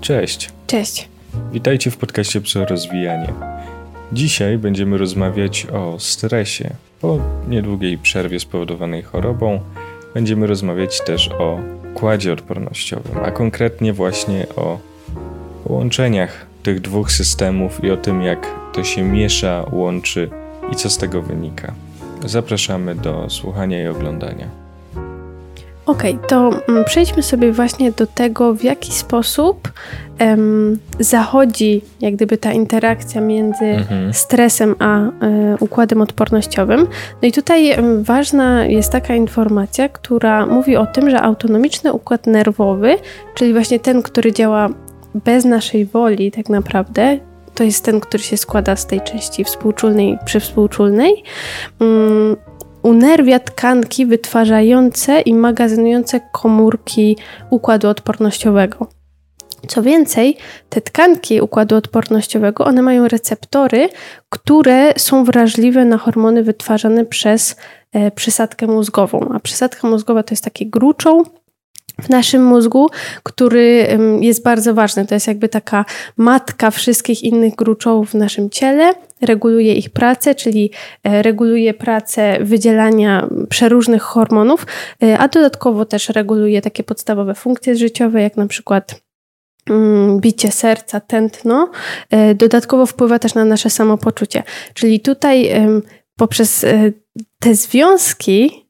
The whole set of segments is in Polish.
Cześć. Cześć. Witajcie w podcaście Rozwijanie. Dzisiaj będziemy rozmawiać o stresie. Po niedługiej przerwie spowodowanej chorobą będziemy rozmawiać też o układzie odpornościowym, a konkretnie właśnie o połączeniach tych dwóch systemów i o tym, jak to się miesza, łączy i co z tego wynika. Zapraszamy do słuchania i oglądania. Okej, okay, to mm, przejdźmy sobie właśnie do tego, w jaki sposób um, zachodzi jak gdyby ta interakcja między mhm. stresem a um, układem odpornościowym. No i tutaj ważna jest taka informacja, która mówi o tym, że autonomiczny układ nerwowy, czyli właśnie ten, który działa bez naszej woli tak naprawdę, to jest ten, który się składa z tej części współczulnej i przywspółczulnej, mm, unerwia tkanki wytwarzające i magazynujące komórki układu odpornościowego. Co więcej, te tkanki układu odpornościowego, one mają receptory, które są wrażliwe na hormony wytwarzane przez e, przysadkę mózgową. A przysadka mózgowa to jest takie gruczoł, w naszym mózgu, który jest bardzo ważny. To jest jakby taka matka wszystkich innych gruczołów w naszym ciele. Reguluje ich pracę, czyli e, reguluje pracę wydzielania przeróżnych hormonów, e, a dodatkowo też reguluje takie podstawowe funkcje życiowe, jak na przykład mm, bicie serca, tętno. E, dodatkowo wpływa też na nasze samopoczucie. Czyli tutaj poprzez te związki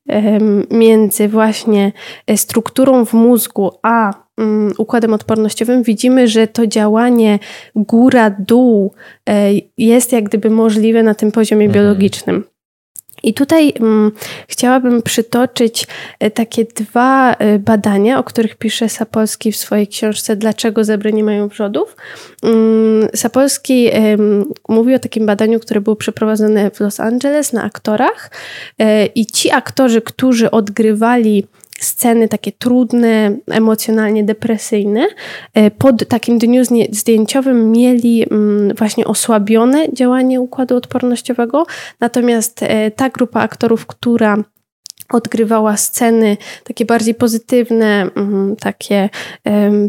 między właśnie e, strukturą w mózgu a mm, układem odpornościowym widzimy, że to działanie góra-dół e, jest jak gdyby możliwe na tym poziomie mhm. biologicznym. I tutaj mm, chciałabym przytoczyć e, takie dwa e, badania, o których pisze Sapolski w swojej książce Dlaczego zebry nie mają wrzodów. Mm, Sapolski mówi o takim badaniu, które było przeprowadzone w Los Angeles na aktorach e, i ci aktorzy, którzy odgrywali sceny takie trudne, emocjonalnie depresyjne. E, pod takim dniu zdjęciowym mieli mm, właśnie osłabione działanie układu odpornościowego, natomiast e, ta grupa aktorów, która odgrywała sceny takie bardziej pozytywne, mm, takie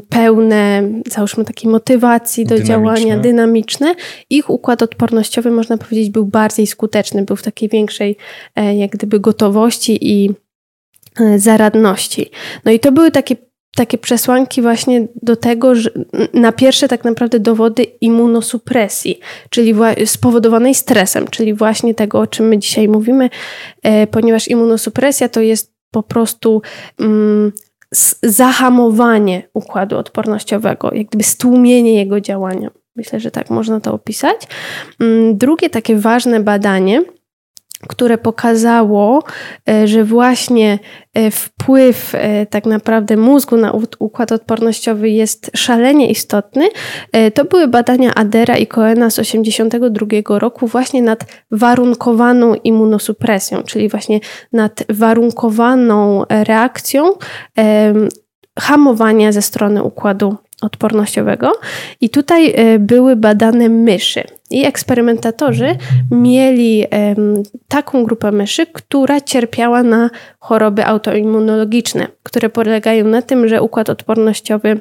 pełne, załóżmy takiej motywacji do dynamiczne. działania, dynamiczne. Ich układ odpornościowy, można powiedzieć, był bardziej skuteczny, był w takiej większej e, jak gdyby gotowości i zaradności. No i to były takie, takie przesłanki właśnie do tego, że na pierwsze tak naprawdę dowody immunosupresji, czyli spowodowanej stresem, czyli właśnie tego, o czym my dzisiaj mówimy, e, ponieważ immunosupresja to jest po prostu mm, zahamowanie układu odpornościowego, jak gdyby stłumienie jego działania. Myślę, że tak można to opisać. Mm, drugie takie ważne badanie, które pokazało, e, że właśnie e, wpływ e, tak naprawdę mózgu na układ odpornościowy jest szalenie istotny, to były badania Adera i Coena z 1982 roku właśnie nad warunkowaną immunosupresją, czyli właśnie nad warunkowaną reakcją hamowania ze strony układu odpornościowego. I tutaj e, były badane myszy. I eksperymentatorzy mieli taką grupę myszy, która cierpiała na choroby autoimmunologiczne, które polegają na tym, że układ odpornościowy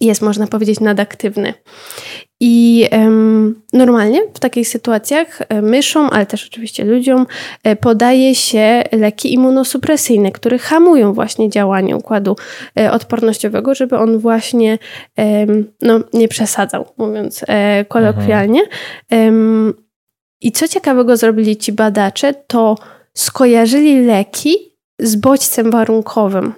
jest, można powiedzieć, nadaktywny. I um, normalnie w takich sytuacjach e, myszom, ale też oczywiście ludziom, e, podaje się leki immunosupresyjne, które hamują właśnie działanie układu e, odpornościowego, żeby on właśnie no, nie przesadzał, mówiąc kolokwialnie. Um, I co ciekawego zrobili ci badacze, to skojarzyli leki z bodźcem warunkowym.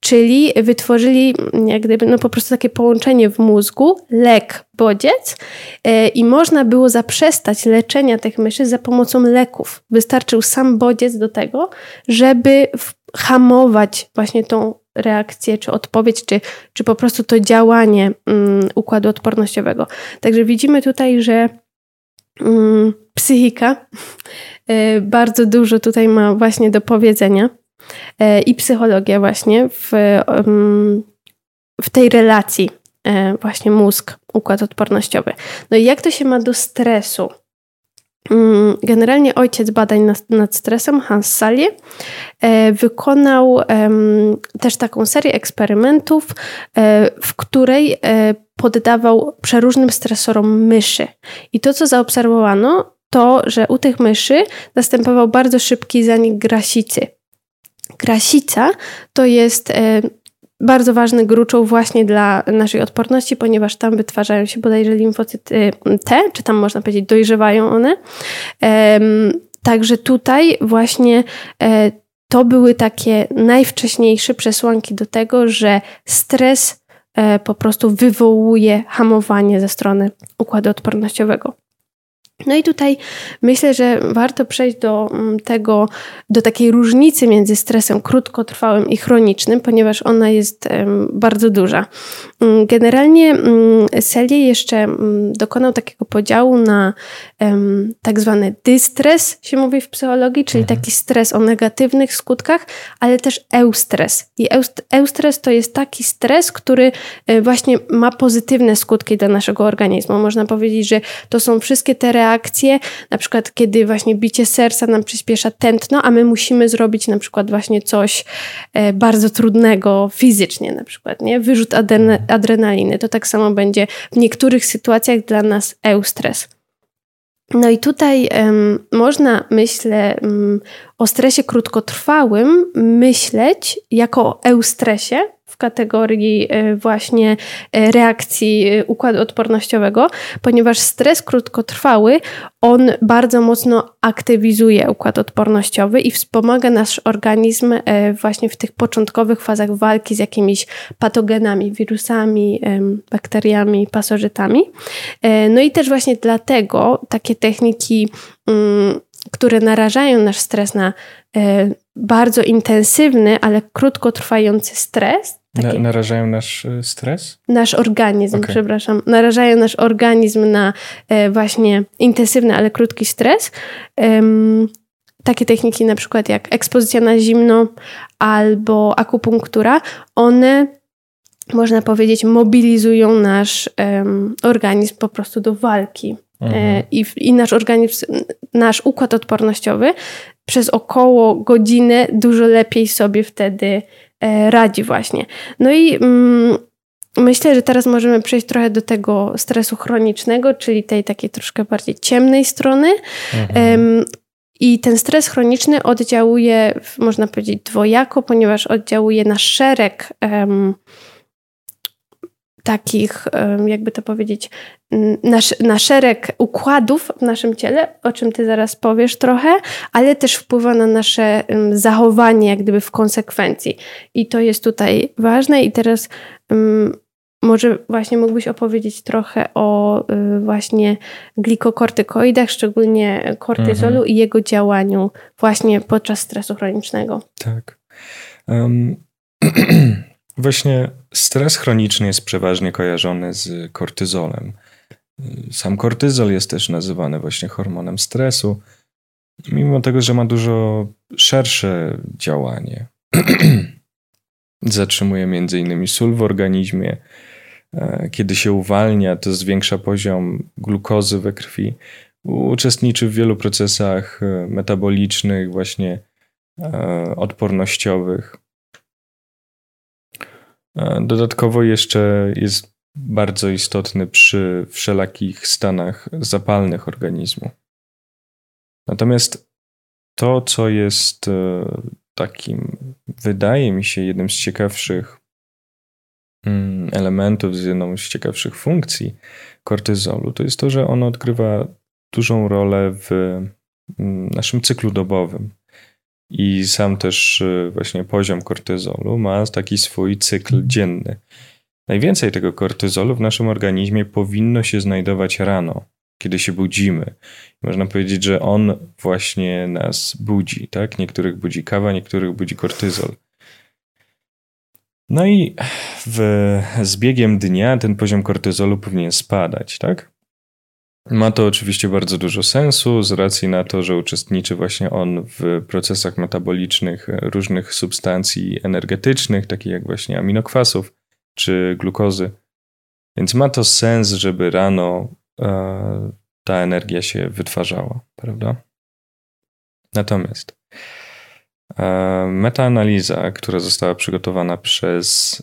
Czyli wytworzyli jak gdyby, no po prostu takie połączenie w mózgu, lek, bodziec yy, i można było zaprzestać leczenia tych myszy za pomocą leków. Wystarczył sam bodziec do tego, żeby hamować właśnie tą reakcję, czy odpowiedź, czy, czy po prostu to działanie um, układu odpornościowego. Także widzimy tutaj, że um, psychika yy, bardzo dużo tutaj ma właśnie do powiedzenia. E, i psychologia właśnie w, w tej relacji e, właśnie mózg, układ odpornościowy. No i jak to się ma do stresu? Mm, generalnie ojciec badań nad, stresem, Hans Salje, e, wykonał też taką serię eksperymentów, w której poddawał przeróżnym stresorom myszy. I to, co zaobserwowano, to, że u tych myszy następował bardzo szybki zanik grasicy. Grasica to jest bardzo ważny gruczoł właśnie dla naszej odporności, ponieważ tam wytwarzają się bodajże limfocyty T, czy tam można powiedzieć dojrzewają one. Także tutaj właśnie e, to były takie najwcześniejsze przesłanki do tego, że stres e, po prostu wywołuje hamowanie ze strony układu odpornościowego. No i tutaj myślę, że warto przejść do mm, tego, do takiej różnicy między stresem krótkotrwałym i chronicznym, ponieważ ona jest bardzo duża. Mm, generalnie mm, Selye jeszcze dokonał takiego podziału na tak zwany dystres, się mówi w psychologii, czyli mhm. taki stres o negatywnych skutkach, ale też eustres. I eustres to jest taki stres, który e, właśnie ma pozytywne skutki dla naszego organizmu. Można powiedzieć, że to są wszystkie te reakcje, na przykład kiedy właśnie bicie serca nam przyspiesza tętno, a my musimy zrobić na przykład właśnie coś e, bardzo trudnego fizycznie na przykład, nie? Wyrzut adrenaliny. To tak samo będzie w niektórych sytuacjach dla nas eustres. No i tutaj um, można, myślę, um, o stresie krótkotrwałym myśleć jako o eustresie, w kategorii e, właśnie e, reakcji e, układu odpornościowego, ponieważ stres krótkotrwały, on bardzo mocno aktywizuje układ odpornościowy i wspomaga nasz organizm właśnie w tych początkowych fazach walki z jakimiś patogenami, wirusami, bakteriami, pasożytami. No i też właśnie dlatego takie techniki mm, które narażają nasz stres na bardzo intensywny, ale krótkotrwający stres, na, narażają nasz e, stres? Nasz organizm, okay. przepraszam. Narażają nasz organizm na e, właśnie intensywny, ale krótki stres. takie techniki na przykład jak ekspozycja na zimno albo akupunktura, one można powiedzieć mobilizują nasz organizm po prostu do walki. E, mhm. I, I nasz organizm, nasz układ odpornościowy przez około godziny dużo lepiej sobie wtedy radzi właśnie. No i mm, myślę, że teraz możemy przejść trochę do tego stresu chronicznego, czyli tej takiej troszkę bardziej ciemnej strony. Mhm. I ten stres chroniczny oddziałuje, można powiedzieć, dwojako, ponieważ oddziałuje na szereg um, takich, jakby to powiedzieć, na, na szereg układów w naszym ciele, o czym ty zaraz powiesz trochę, ale też wpływa na nasze zachowanie, jak gdyby w konsekwencji. I to jest tutaj ważne. I teraz może właśnie mógłbyś opowiedzieć trochę o y, właśnie glikokortykoidach, szczególnie kortyzolu mhm. i jego działaniu właśnie podczas stresu chronicznego. Tak. Um, Właśnie stres chroniczny jest przeważnie kojarzony z kortyzolem. Sam kortyzol jest też nazywany właśnie hormonem stresu, mimo tego, że ma dużo szersze działanie. Zatrzymuje m.in. sól w organizmie. E, kiedy się uwalnia, to zwiększa poziom glukozy we krwi. Uczestniczy w wielu procesach e, metabolicznych, właśnie e, odpornościowych. E, dodatkowo jeszcze jest bardzo istotny przy wszelakich stanach zapalnych organizmu. Natomiast to, co jest e, takim, wydaje mi się, jednym z ciekawszych mm, elementów, z jedną z ciekawszych funkcji kortyzolu, to jest to, że on odgrywa dużą rolę w mm, naszym cyklu dobowym. I sam też y, właśnie poziom kortyzolu ma taki swój cykl dzienny. Najwięcej tego kortyzolu w naszym organizmie powinno się znajdować rano, kiedy się budzimy. Można powiedzieć, że on właśnie nas budzi, tak? Niektórych budzi kawa, niektórych budzi kortyzol. No i w, z biegiem dnia ten poziom kortyzolu powinien spadać, tak? Ma to oczywiście bardzo dużo sensu z racji na to, że uczestniczy właśnie on w procesach metabolicznych różnych substancji energetycznych, takich jak właśnie aminokwasów czy glukozy. Więc ma to sens, żeby rano e, ta energia się wytwarzała. prawda? Natomiast e, metaanaliza, która została przygotowana przez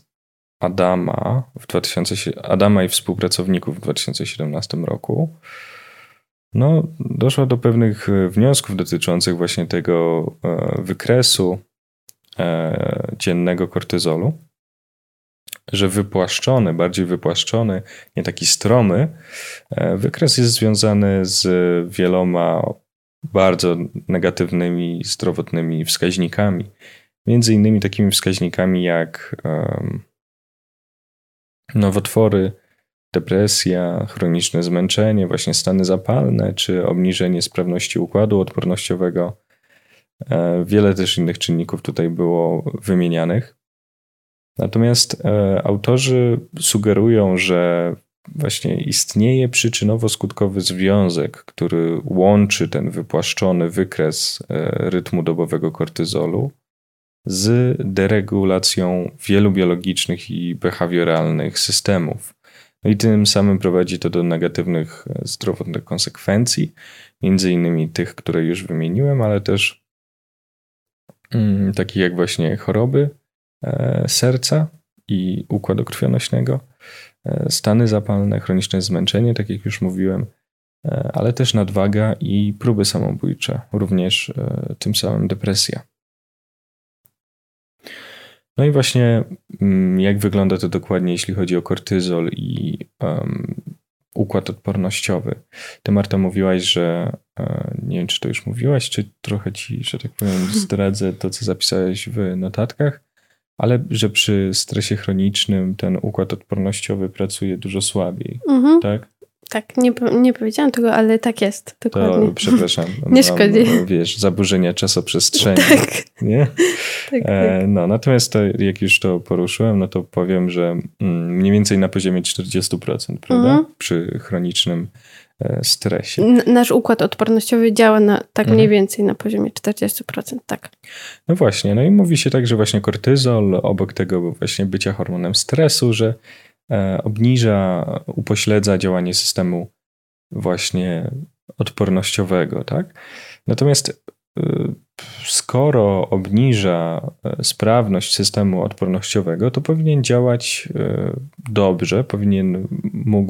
Adama, w 2000, Adama i współpracowników w 2017 roku, no, doszła do pewnych wniosków dotyczących właśnie tego e, wykresu e, dziennego kortyzolu, że wypłaszczony, bardziej wypłaszczony, nie taki stromy, e, wykres jest związany z wieloma bardzo negatywnymi zdrowotnymi wskaźnikami. Między innymi takimi wskaźnikami jak um, nowotwory, depresja, chroniczne zmęczenie, właśnie stany zapalne, czy obniżenie sprawności układu odpornościowego. E, wiele też innych czynników tutaj było wymienianych. Natomiast e, autorzy sugerują, że właśnie istnieje przyczynowo-skutkowy związek, który łączy ten wypłaszczony wykres e, rytmu dobowego kortyzolu z deregulacją wielu biologicznych i behawioralnych systemów. No i tym samym prowadzi to do negatywnych e, zdrowotnych konsekwencji, między innymi tych, które już wymieniłem, ale też mm, takich jak właśnie choroby e, serca i układu krwionośnego, e, stany zapalne, chroniczne zmęczenie, tak jak już mówiłem, ale też nadwaga i próby samobójcze, również tym samym depresja. No i właśnie mm, jak wygląda to dokładnie, jeśli chodzi o kortyzol i um, układ odpornościowy. Ty, Marta, mówiłaś, że e, nie wiem, czy to już mówiłaś, czy trochę ci, że tak powiem, zdradzę to, co zapisałeś w notatkach, ale że przy stresie chronicznym ten układ odpornościowy pracuje dużo słabiej, mhm. tak? Tak, nie, nie powiedziałam tego, ale tak jest, dokładnie. To, przepraszam. nie szkodzi. Wiesz, zaburzenia czasoprzestrzeni. tak. Nie? tak, tak. E, no, natomiast to, jak już to poruszyłem, no to powiem, że mm, mniej więcej na poziomie 40%, prawda? Mhm. Przy chronicznym e, stresie. Nasz układ odpornościowy działa na, tak mhm. mniej więcej na poziomie 40%, tak. No właśnie, no i mówi się tak, że właśnie kortyzol, obok tego właśnie bycia hormonem stresu, że obniża, upośledza działanie systemu właśnie odpornościowego, tak? Natomiast e, skoro obniża e, sprawność systemu odpornościowego, to powinien działać dobrze, powinien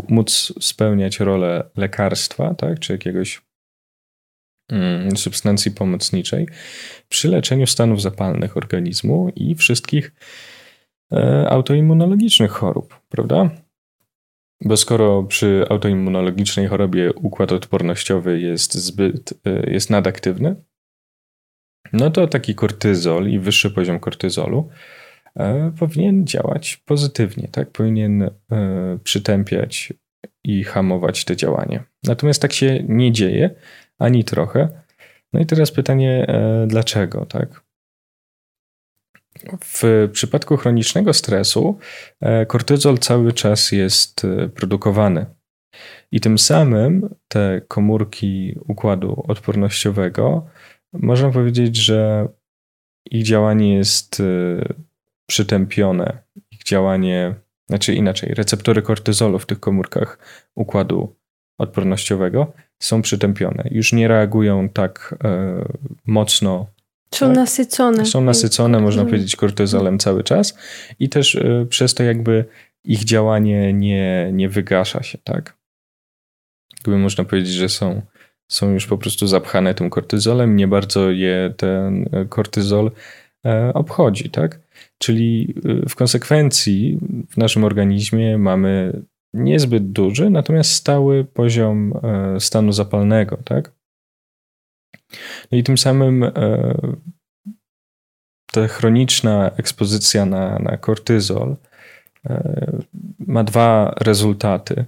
móc spełniać rolę lekarstwa, tak, czy jakiegoś mm, substancji pomocniczej przy leczeniu stanów zapalnych organizmu i wszystkich E, autoimmunologicznych chorób, prawda? Bo skoro przy autoimmunologicznej chorobie układ odpornościowy jest zbyt, e, jest nadaktywny, no to taki kortyzol i wyższy poziom kortyzolu e, powinien działać pozytywnie, tak? Powinien przytępiać i hamować te działanie. Natomiast tak się nie dzieje ani trochę. No i teraz pytanie, dlaczego, tak? W przypadku chronicznego stresu e, kortyzol cały czas jest e, produkowany. I tym samym te komórki układu odpornościowego, można powiedzieć, że ich działanie jest e, przytępione. Ich działanie, znaczy inaczej, receptory kortyzolu w tych komórkach układu odpornościowego są przytępione. Już nie reagują tak mocno są tak? nasycone. Są nasycone, można powiedzieć, kortyzolem cały czas i też y, przez to jakby ich działanie nie, nie wygasza się, tak? Jakby można powiedzieć, że są, są już po prostu zapchane tym kortyzolem, nie bardzo je ten kortyzol e, obchodzi, tak? Czyli w konsekwencji w naszym organizmie mamy niezbyt duży, natomiast stały poziom e, stanu zapalnego, tak? No i tym samym e, ta chroniczna ekspozycja na, na kortyzol e, ma dwa rezultaty.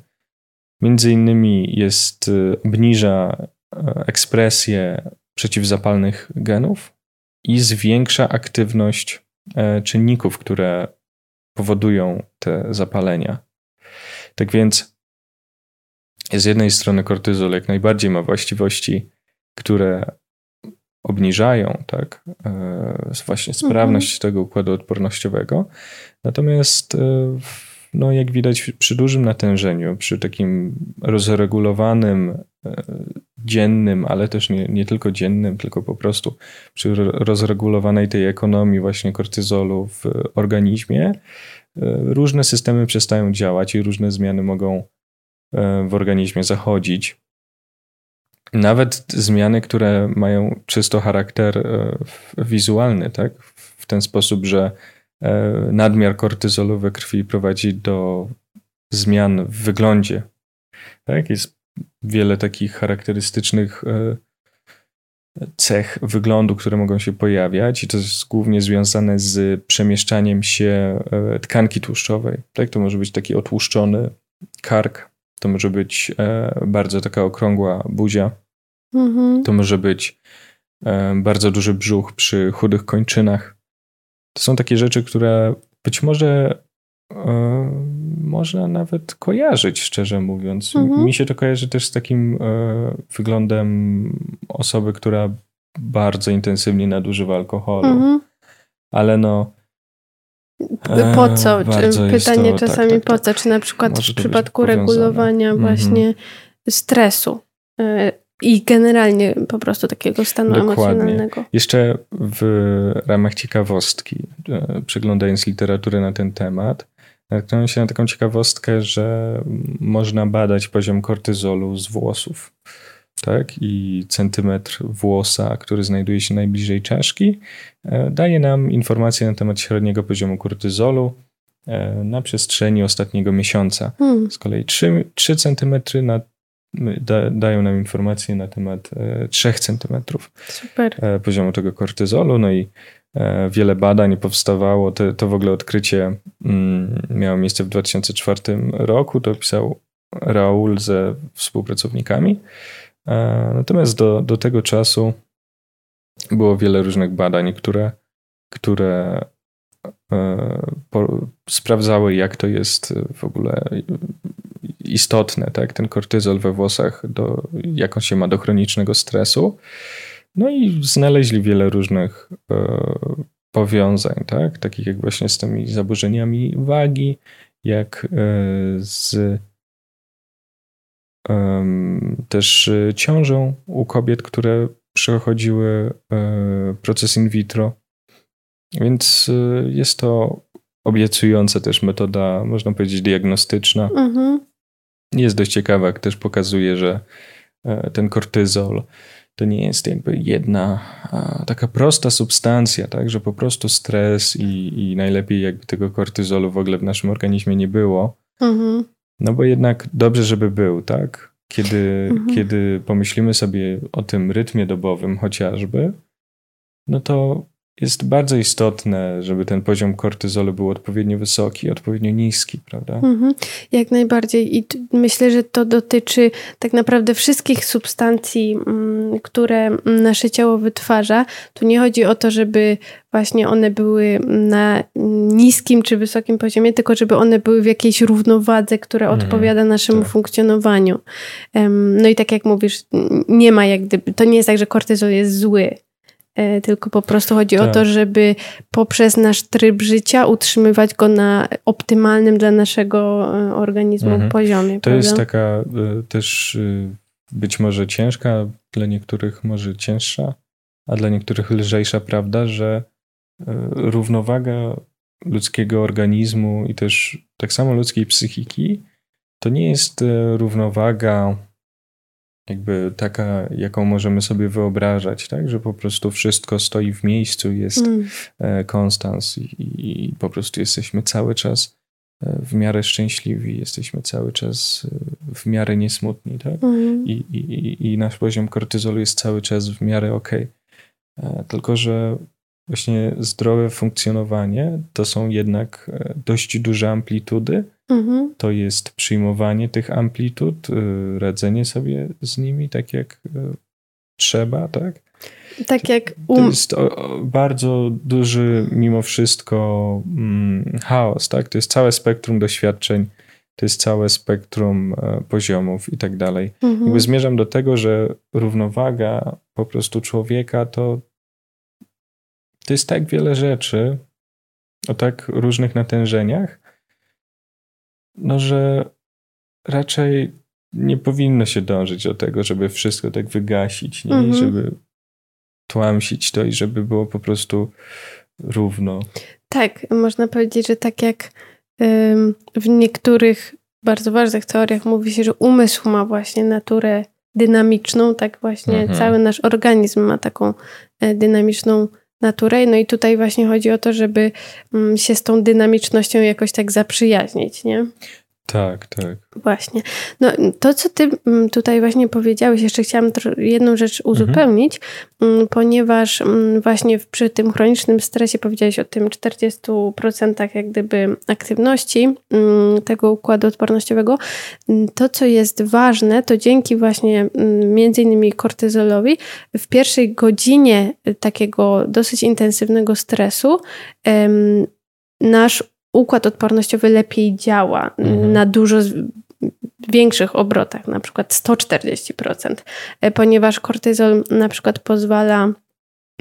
Między innymi jest, e, obniża ekspresję przeciwzapalnych genów i zwiększa aktywność czynników, które powodują te zapalenia. Tak więc z jednej strony kortyzol jak najbardziej ma właściwości które obniżają tak, e, właśnie sprawność mhm. tego układu odpornościowego. Natomiast e, no, jak widać przy dużym natężeniu, przy takim rozregulowanym e, dziennym, ale też nie, nie tylko dziennym, tylko po prostu przy rozregulowanej tej ekonomii właśnie kortyzolu w organizmie, różne systemy przestają działać i różne zmiany mogą w organizmie zachodzić. Nawet zmiany, które mają czysto charakter e, wizualny, tak? W ten sposób, że nadmiar kortyzolu we krwi prowadzi do zmian w wyglądzie. Tak? Jest wiele takich charakterystycznych e, cech wyglądu, które mogą się pojawiać i to jest głównie związane z przemieszczaniem się e, tkanki tłuszczowej. Tak? To może być taki otłuszczony kark, to może być e, bardzo taka okrągła buzia, mhm. to może być bardzo duży brzuch przy chudych kończynach. To są takie rzeczy, które być może E, można nawet kojarzyć, szczerze mówiąc. Mhm. Mi się to kojarzy też z takim e, wyglądem osoby, która bardzo intensywnie nadużywa alkoholu. Mhm. Ale no. Po e, co? Pytanie to, tak, czasami tak, tak, po co? Czy na przykład w przypadku regulowania mhm. właśnie stresu i generalnie po prostu takiego stanu Dokładnie. emocjonalnego. Jeszcze w ramach ciekawostki, przeglądając literaturę na ten temat, natknąłem się na taką ciekawostkę, że można badać poziom kortyzolu z włosów. Tak? I centymetr włosa, który znajduje się najbliżej czaszki, e, daje nam informację na temat średniego poziomu kortyzolu e, na przestrzeni ostatniego miesiąca. Hmm. Z kolei 3, 3 centymetry na, da, dają nam informację na temat 3 e, centymetrów poziomu tego kortyzolu. No i E, wiele badań powstawało. To, to w ogóle odkrycie mm, miało miejsce w 2004 roku. To pisał Raul ze współpracownikami. E, natomiast do, do tego czasu było wiele różnych badań, które, które e, po, sprawdzały, jak to jest w ogóle istotne, tak? ten kortyzol we włosach, do, jak on się ma do chronicznego stresu. No i znaleźli wiele różnych e, powiązań, tak? takich jak właśnie z tymi zaburzeniami wagi, jak e, z też ciążą u kobiet, które przechodziły e, proces in vitro. Więc jest to obiecująca też metoda, można powiedzieć, diagnostyczna. Mhm. Jest dość ciekawa, jak też pokazuje, że ten kortyzol to nie jest jakby jedna taka prosta substancja, tak, że po prostu stres i, i najlepiej jakby tego kortyzolu w ogóle w naszym organizmie nie było. Mhm. No bo jednak dobrze, żeby był, tak? Kiedy, mhm. kiedy pomyślimy sobie o tym rytmie dobowym chociażby, no to jest bardzo istotne, żeby ten poziom kortyzolu był odpowiednio wysoki, odpowiednio niski, prawda? Mhm, jak najbardziej. I myślę, że to dotyczy tak naprawdę wszystkich substancji, mm, które nasze ciało wytwarza. Tu nie chodzi o to, żeby właśnie one były na niskim czy wysokim poziomie, tylko żeby one były w jakiejś równowadze, która mhm, odpowiada naszemu tak. funkcjonowaniu. No i tak jak mówisz, nie ma jak gdyby, to nie jest tak, że kortyzol jest zły tylko po prostu chodzi tak. o to, żeby poprzez nasz tryb życia utrzymywać go na optymalnym dla naszego e, organizmu mhm. poziomie. To prawda? jest taka e, też być może ciężka, dla niektórych może cięższa, a dla niektórych lżejsza prawda, że równowaga ludzkiego organizmu i też tak samo ludzkiej psychiki to nie jest równowaga jakby taka, jaką możemy sobie wyobrażać, tak? Że po prostu wszystko stoi w miejscu, jest mm. E, konstans i, i, po prostu jesteśmy cały czas e, w miarę szczęśliwi, jesteśmy cały czas e, w miarę niesmutni, tak? Mm. I, i, I nasz poziom kortyzolu jest cały czas w miarę ok. Tylko, że właśnie zdrowe funkcjonowanie to są jednak dość duże amplitudy, Mhm. To jest przyjmowanie tych amplitud, y, radzenie sobie z nimi tak jak y, trzeba, tak? Tak jak um... To jest bardzo duży mimo wszystko mm, chaos, tak? To jest całe spektrum doświadczeń, to jest całe spektrum e, poziomów i tak dalej. Mhm. Jakby zmierzam do tego, że równowaga po prostu człowieka to to jest tak wiele rzeczy o tak różnych natężeniach, no że raczej nie powinno się dążyć do tego, żeby wszystko tak wygasić, nie? Mhm. żeby tłamsić to i żeby było po prostu równo. Tak, można powiedzieć, że tak jak w niektórych bardzo ważnych teoriach mówi się, że umysł ma właśnie naturę dynamiczną, tak właśnie mhm. cały nasz organizm ma taką e, dynamiczną naturę. No i tutaj właśnie chodzi o to, żeby mm, się z tą dynamicznością jakoś tak zaprzyjaźnić, nie? Tak, tak. Właśnie. No, to, co ty mm, tutaj właśnie powiedziałeś, jeszcze chciałam jedną rzecz mhm. uzupełnić, mhm. ponieważ właśnie przy tym chronicznym stresie powiedziałeś o tym 40% jak gdyby aktywności tego układu odpornościowego. To, co jest ważne, to dzięki właśnie między innymi kortyzolowi w pierwszej godzinie takiego dosyć intensywnego stresu nasz układ odpornościowy lepiej działa mhm. na dużo większych obrotach, na przykład 140%, e, ponieważ kortyzol na przykład pozwala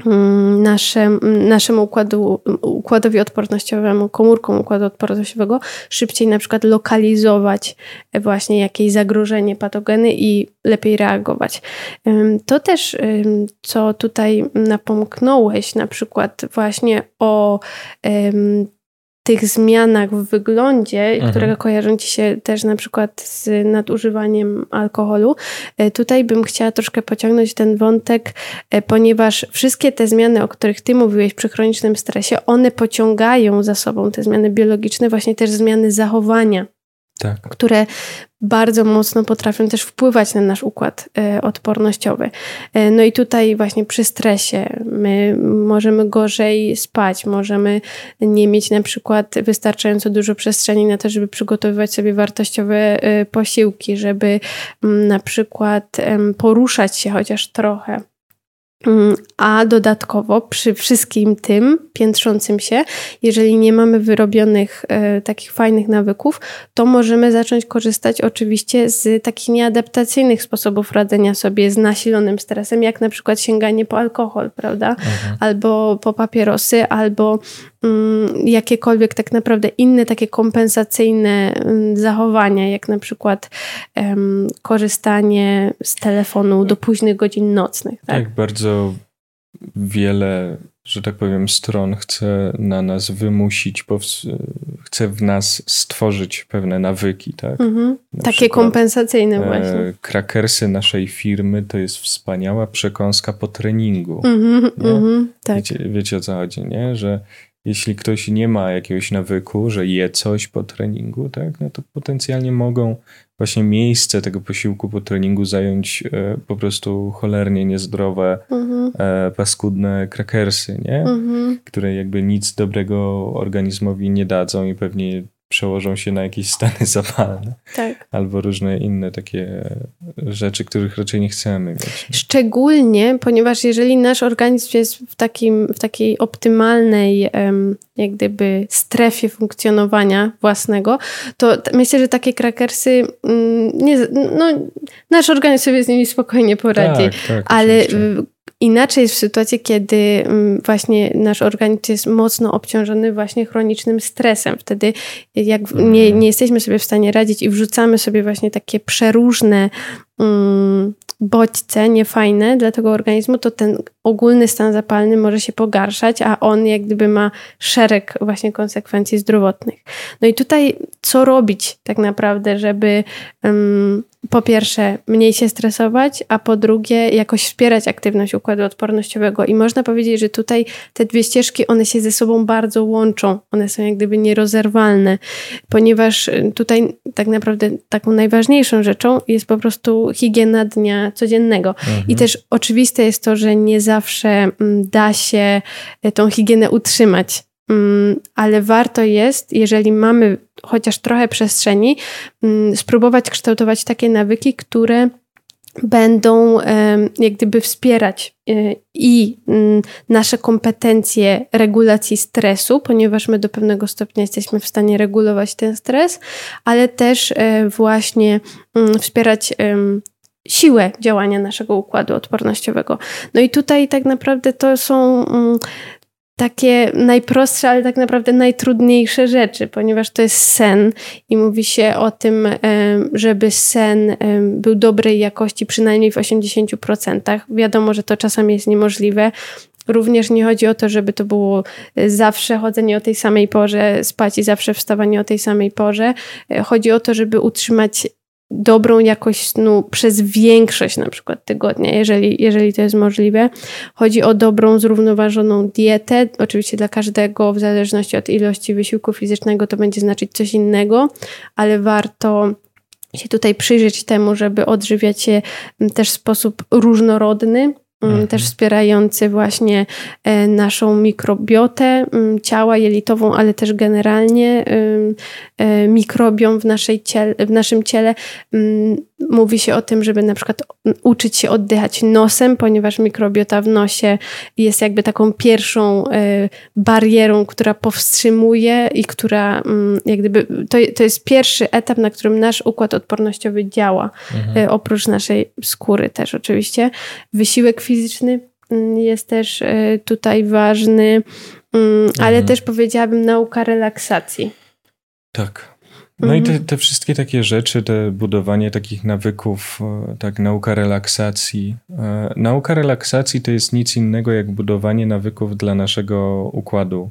mm, naszym, naszemu układu, układowi odpornościowemu, komórkom układu odpornościowego szybciej na przykład lokalizować właśnie jakieś zagrożenie patogeny i lepiej reagować. To też, co tutaj napomknąłeś, na przykład właśnie o tych zmianach w wyglądzie, mhm. które kojarzą ci się też na przykład z nadużywaniem alkoholu, e, tutaj bym chciała troszkę pociągnąć ten wątek, e, ponieważ wszystkie te zmiany, o których ty mówiłeś przy chronicznym stresie, one pociągają za sobą te zmiany biologiczne, właśnie też zmiany zachowania. Tak. które bardzo mocno potrafią też wpływać na nasz układ e, odpornościowy. E, no i tutaj właśnie przy stresie my możemy gorzej spać, możemy nie mieć na przykład wystarczająco dużo przestrzeni na to, żeby przygotowywać sobie wartościowe e, posiłki, żeby mm, na przykład poruszać się chociaż trochę. Mm, a dodatkowo przy wszystkim tym piętrzącym się, jeżeli nie mamy wyrobionych e, takich fajnych nawyków, to możemy zacząć korzystać oczywiście z takich nieadaptacyjnych sposobów radzenia sobie z nasilonym stresem, jak na przykład sięganie po alkohol, prawda? Mhm. Albo po papierosy, albo jakiekolwiek tak naprawdę inne takie kompensacyjne mm, zachowania, jak na przykład um, korzystanie z telefonu do późnych godzin nocnych. Tak, tak bardzo wiele, że tak powiem, stron chce na nas wymusić, chce w nas stworzyć pewne nawyki, tak? Mhm. Takie przykład, kompensacyjne e, właśnie. E, krakersy naszej firmy to jest wspaniała przekąska po treningu. Mhm, mhm, tak. wiecie, wiecie o co chodzi, nie? Że jeśli ktoś nie ma jakiegoś nawyku, że je coś po treningu, tak, no to potencjalnie mogą właśnie miejsce tego posiłku po treningu zająć e, po prostu cholernie niezdrowe, mhm. e, paskudne krakersy, nie? Mhm. Które jakby nic dobrego organizmowi nie dadzą i pewnie przełożą się na jakieś stany zapalne. Tak. Albo różne inne takie rzeczy, których raczej nie chcemy mieć. Szczególnie, ponieważ jeżeli nasz organizm jest w, takim, w takiej optymalnej jak gdyby strefie funkcjonowania własnego, to myślę, że takie krakersy mm, nie, no, nasz organizm sobie z nimi spokojnie poradzi. Tak, tak, ale oczywiście Inaczej jest w sytuacji, kiedy mm, właśnie nasz organizm jest mocno obciążony właśnie chronicznym stresem. Wtedy jak nie, mhm. nie jesteśmy sobie w stanie radzić i wrzucamy sobie właśnie takie przeróżne um, bodźce niefajne dla tego organizmu, to ten ogólny stan zapalny może się pogarszać, a on jak gdyby ma szereg właśnie konsekwencji zdrowotnych. No i tutaj co robić tak naprawdę, żeby um, po pierwsze mniej się stresować, a po drugie jakoś wspierać aktywność układu odpornościowego. I można powiedzieć, że tutaj te dwie ścieżki, one się ze sobą bardzo łączą. One są jak gdyby nierozerwalne, ponieważ tutaj tak naprawdę taką najważniejszą rzeczą jest po prostu higiena dnia codziennego. Mhm. I też oczywiste jest to, że nie zawsze mm, da się e, tą higienę utrzymać. Mm, ale warto jest, jeżeli mamy chociaż trochę przestrzeni, mm, spróbować kształtować takie nawyki, które będą jak gdyby wspierać e, i nasze kompetencje regulacji stresu, ponieważ my do pewnego stopnia jesteśmy w stanie regulować ten stres, ale też e, właśnie wspierać siłę działania naszego układu odpornościowego. No i tutaj tak naprawdę to są takie najprostsze, ale tak naprawdę najtrudniejsze rzeczy, ponieważ to jest sen i mówi się o tym, żeby sen był dobrej jakości przynajmniej w 80%. Wiadomo, że to czasami jest niemożliwe. Również nie chodzi o to, żeby to było zawsze chodzenie o tej samej porze, spać i zawsze wstawanie o tej samej porze. E, chodzi o to, żeby utrzymać dobrą jakość snu przez większość na przykład tygodnia, jeżeli, jeżeli to jest możliwe. Chodzi o dobrą, zrównoważoną dietę. Oczywiście dla każdego, w zależności od ilości wysiłku fizycznego, to będzie znaczyć coś innego, ale warto się tutaj przyjrzeć temu, żeby odżywiać się też w sposób różnorodny, Mm, mhm. też wspierający właśnie e, naszą mikrobiotę mm, ciała jelitową, ale też generalnie e, mikrobiom w, naszej ciele, w naszym ciele. Mm, mówi się o tym, żeby na przykład uczyć się oddychać nosem, ponieważ mikrobiota w nosie jest jakby taką pierwszą e, barierą, która powstrzymuje i która jak gdyby, to, to jest pierwszy etap, na którym nasz układ odpornościowy działa, mhm. oprócz naszej skóry też oczywiście. Wysiłek fizyczny fizyczny mm, jest też e, tutaj ważny, mm, ale mhm. też powiedziałabym nauka relaksacji. Tak. No mhm. i te, te, wszystkie takie rzeczy, te budowanie takich nawyków, e, tak, nauka relaksacji. E, nauka relaksacji to jest nic innego jak budowanie nawyków dla naszego układu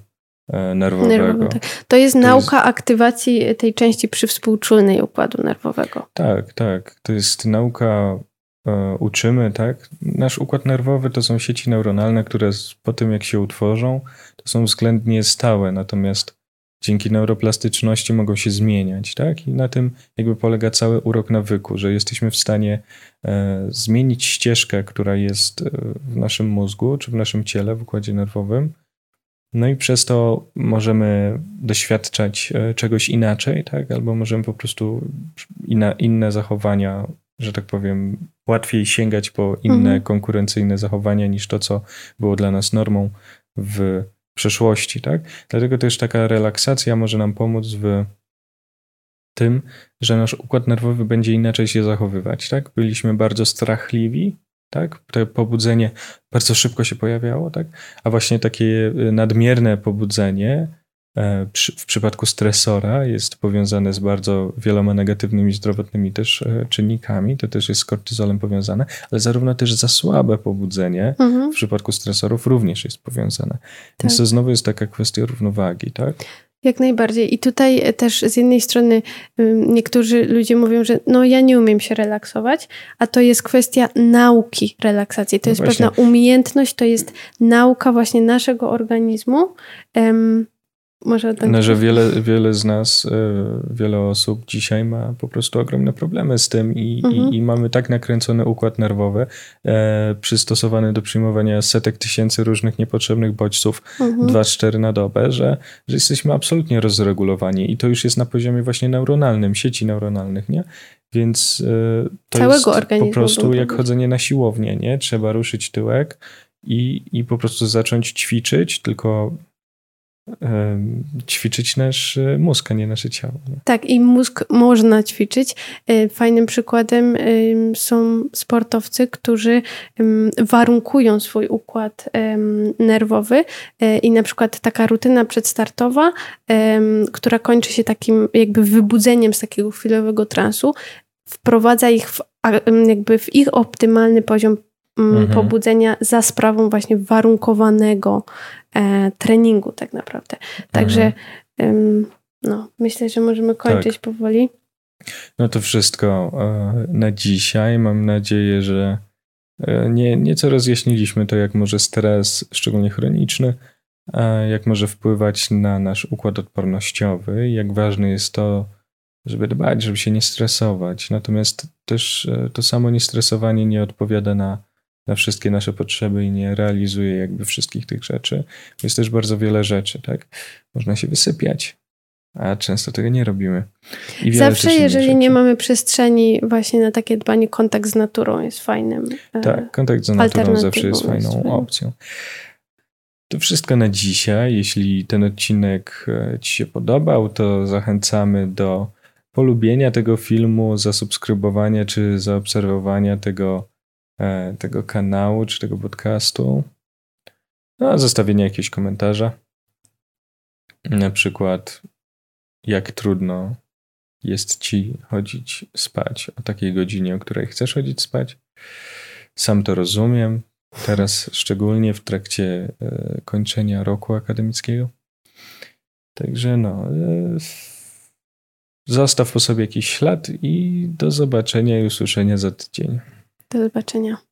nerwowego. Nerwowy, tak. To jest to nauka jest... aktywacji tej części przywspółczulnej układu nerwowego. Tak, tak. To jest nauka E, uczymy, tak? Nasz układ nerwowy to są sieci neuronalne, które po tym jak się utworzą, to są względnie stałe, natomiast dzięki neuroplastyczności mogą się zmieniać, tak? I na tym jakby polega cały urok nawyku, że jesteśmy w stanie e, zmienić ścieżkę, która jest e, w naszym mózgu czy w naszym ciele, w układzie nerwowym. No i przez to możemy doświadczać czegoś inaczej, tak? Albo możemy po prostu inna, inne zachowania że tak powiem, łatwiej sięgać po inne mhm. konkurencyjne zachowania niż to, co było dla nas normą w przeszłości, tak? Dlatego też taka relaksacja może nam pomóc w tym, że nasz układ nerwowy będzie inaczej się zachowywać, tak? Byliśmy bardzo strachliwi, tak? To pobudzenie bardzo szybko się pojawiało, tak? A właśnie takie nadmierne pobudzenie w przypadku stresora jest powiązane z bardzo wieloma negatywnymi zdrowotnymi też e, czynnikami, to też jest z kortyzolem powiązane, ale zarówno też za słabe pobudzenie mhm. w przypadku stresorów również jest powiązane. Tak. Więc to znowu jest taka kwestia równowagi, tak? Jak najbardziej. I tutaj też z jednej strony niektórzy ludzie mówią, że no ja nie umiem się relaksować, a to jest kwestia nauki relaksacji. To no jest właśnie. pewna umiejętność, to jest nauka właśnie naszego organizmu. Może tak. No, że wiele, wiele z nas, e, wiele osób dzisiaj ma po prostu ogromne problemy z tym i, mhm. i, i mamy tak nakręcony układ nerwowy, e, przystosowany do przyjmowania setek tysięcy różnych niepotrzebnych bodźców, mhm. 2-4 na dobę, że, że jesteśmy absolutnie rozregulowani i to już jest na poziomie właśnie neuronalnym, sieci neuronalnych, nie? Więc e, to Całego jest organizmu po prostu jak chodzenie na siłownię, nie? Trzeba ruszyć tyłek i, i po prostu zacząć ćwiczyć, tylko ćwiczyć nasz e, mózg, a nie nasze ciało. Tak, i mózg można ćwiczyć. E, fajnym przykładem są sportowcy, którzy warunkują swój układ nerwowy e, i na przykład taka rutyna przedstartowa, która kończy się takim jakby wybudzeniem z takiego chwilowego transu, wprowadza ich w, jakby w ich optymalny poziom mhm. pobudzenia za sprawą właśnie warunkowanego e, treningu tak naprawdę. Także mhm. no, myślę, że możemy kończyć tak. powoli. No to wszystko e, na dzisiaj. Mam nadzieję, że e, nie, nieco rozjaśniliśmy to, jak może stres, szczególnie chroniczny, jak może wpływać na nasz układ odpornościowy, jak ważne jest to, żeby dbać, żeby się nie stresować. Natomiast też e, to samo niestresowanie nie odpowiada na na wszystkie nasze potrzeby i nie realizuje jakby wszystkich tych rzeczy. Jest też bardzo wiele rzeczy, tak? Można się wysypiać, a często tego nie robimy. Zawsze, jeżeli rzeczy. nie mamy przestrzeni właśnie na takie dbanie, kontakt z naturą jest fajnym. E, tak, kontakt z naturą zawsze jest fajną opcją. To wszystko na dzisiaj. Jeśli ten odcinek e, Ci się podobał, to zachęcamy do polubienia tego filmu, zasubskrybowania czy zaobserwowania tego tego kanału czy tego podcastu. No, zostawienie jakiegoś komentarza. Na przykład, jak trudno jest ci chodzić spać o takiej godzinie, o której chcesz chodzić spać. Sam to rozumiem. Teraz, szczególnie w trakcie e, kończenia roku akademickiego. Także no. E, zostaw po sobie jakiś ślad i do zobaczenia i usłyszenia za tydzień. Do zobaczenia.